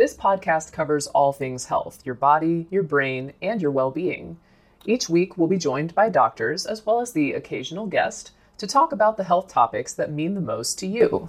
This podcast covers all things health your body, your brain, and your well being. Each week, we'll be joined by doctors as well as the occasional guest to talk about the health topics that mean the most to you.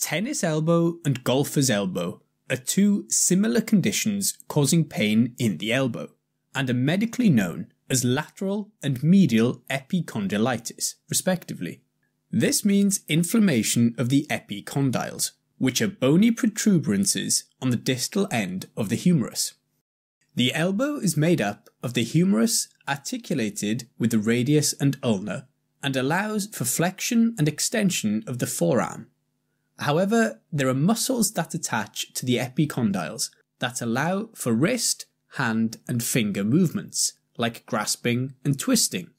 Tennis elbow and golfer's elbow are two similar conditions causing pain in the elbow and are medically known as lateral and medial epicondylitis, respectively. This means inflammation of the epicondyles, which are bony protuberances on the distal end of the humerus. The elbow is made up of the humerus articulated with the radius and ulna and allows for flexion and extension of the forearm. However, there are muscles that attach to the epicondyles that allow for wrist, hand, and finger movements, like grasping and twisting,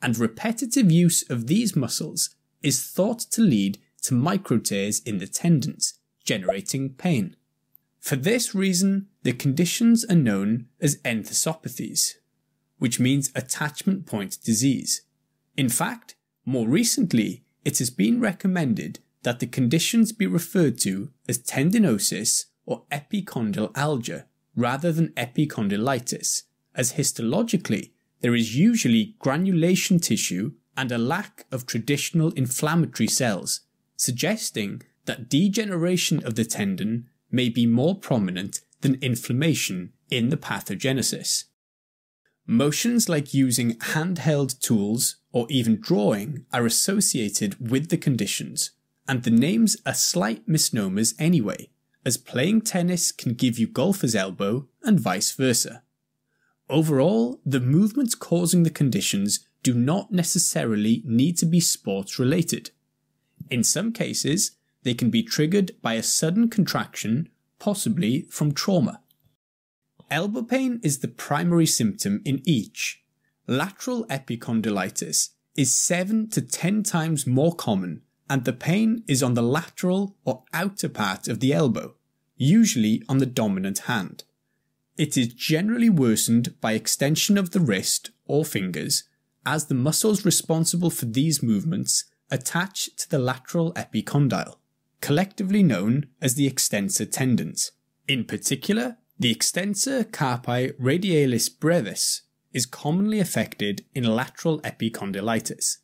and repetitive use of these muscles is thought to lead to micro tears in the tendons, generating pain. For this reason, the conditions are known as enthesopathies, which means attachment point disease. In fact, more recently, it has been recommended that the conditions be referred to as tendinosis or epicondylalgia rather than epicondylitis, as histologically there is usually granulation tissue and a lack of traditional inflammatory cells, suggesting that degeneration of the tendon may be more prominent than inflammation in the pathogenesis. Motions like using handheld tools or even drawing are associated with the conditions, and the names are slight misnomers anyway, as playing tennis can give you golfer's elbow and vice versa. Overall, the movements causing the conditions do not necessarily need to be sports related. In some cases, they can be triggered by a sudden contraction, possibly from trauma. Elbow pain is the primary symptom in each. Lateral epicondylitis is 7 to 10 times more common, and the pain is on the lateral or outer part of the elbow, usually on the dominant hand. It is generally worsened by extension of the wrist or fingers, as the muscles responsible for these movements attach to the lateral epicondyle, collectively known as the extensor tendons. In particular, the extensor carpi radialis brevis is commonly affected in lateral epicondylitis.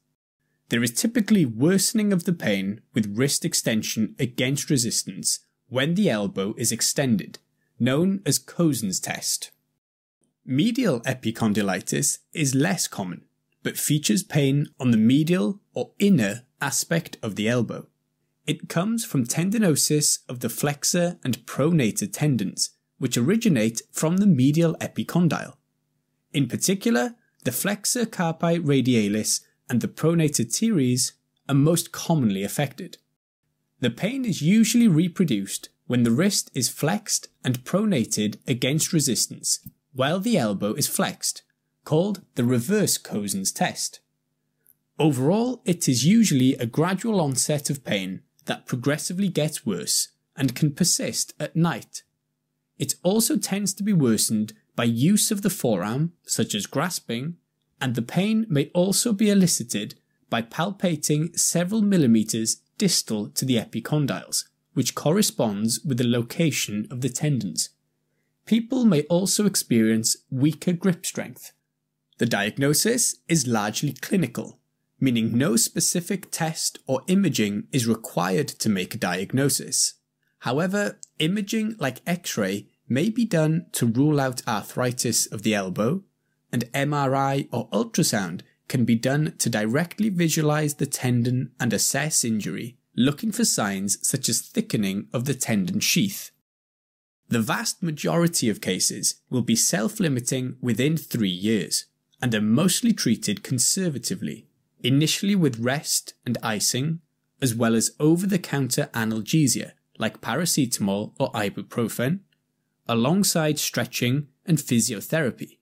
There is typically worsening of the pain with wrist extension against resistance when the elbow is extended, known as Cozen's test. Medial epicondylitis is less common, but features pain on the medial or inner aspect of the elbow. It comes from tendinosis of the flexor and pronator tendons, which originate from the medial epicondyle. In particular, the flexor carpi radialis and the pronator teres are most commonly affected. The pain is usually reproduced when the wrist is flexed and pronated against resistance while the elbow is flexed, called the reverse Cozen's test. Overall, it is usually a gradual onset of pain that progressively gets worse and can persist at night. It also tends to be worsened by use of the forearm, such as grasping, and the pain may also be elicited by palpating several millimeters distal to the epicondyles, which corresponds with the location of the tendons. People may also experience weaker grip strength. The diagnosis is largely clinical, meaning no specific test or imaging is required to make a diagnosis. However, imaging like X ray may be done to rule out arthritis of the elbow, and MRI or ultrasound can be done to directly visualize the tendon and assess injury, looking for signs such as thickening of the tendon sheath. The vast majority of cases will be self limiting within three years and are mostly treated conservatively, initially with rest and icing, as well as over the counter analgesia like paracetamol or ibuprofen, alongside stretching and physiotherapy.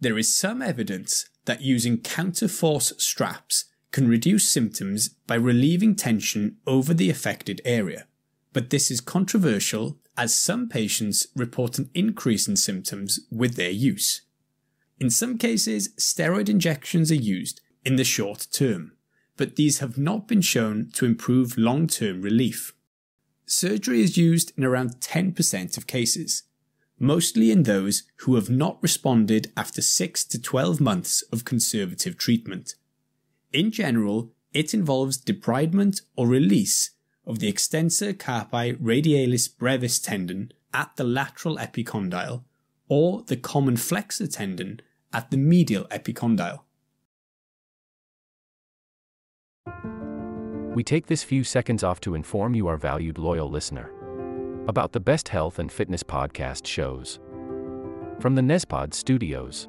There is some evidence that using counterforce straps can reduce symptoms by relieving tension over the affected area, but this is controversial as some patients report an increase in symptoms with their use. In some cases, steroid injections are used in the short term, but these have not been shown to improve long term relief. Surgery is used in around 10% of cases, mostly in those who have not responded after 6 to 12 months of conservative treatment. In general, it involves debridement or release of the extensor carpi radialis brevis tendon at the lateral epicondyle or the common flexor tendon at the medial epicondyle. We take this few seconds off to inform you, our valued loyal listener, about the best health and fitness podcast shows from the Nespod studios.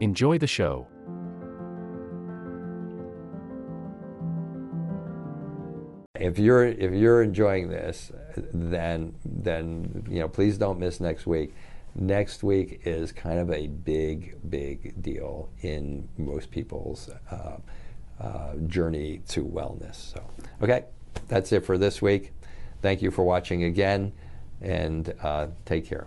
Enjoy the show. If you're if you're enjoying this, then then you know please don't miss next week. Next week is kind of a big big deal in most people's uh, uh, journey to wellness. So okay, that's it for this week. Thank you for watching again, and uh, take care.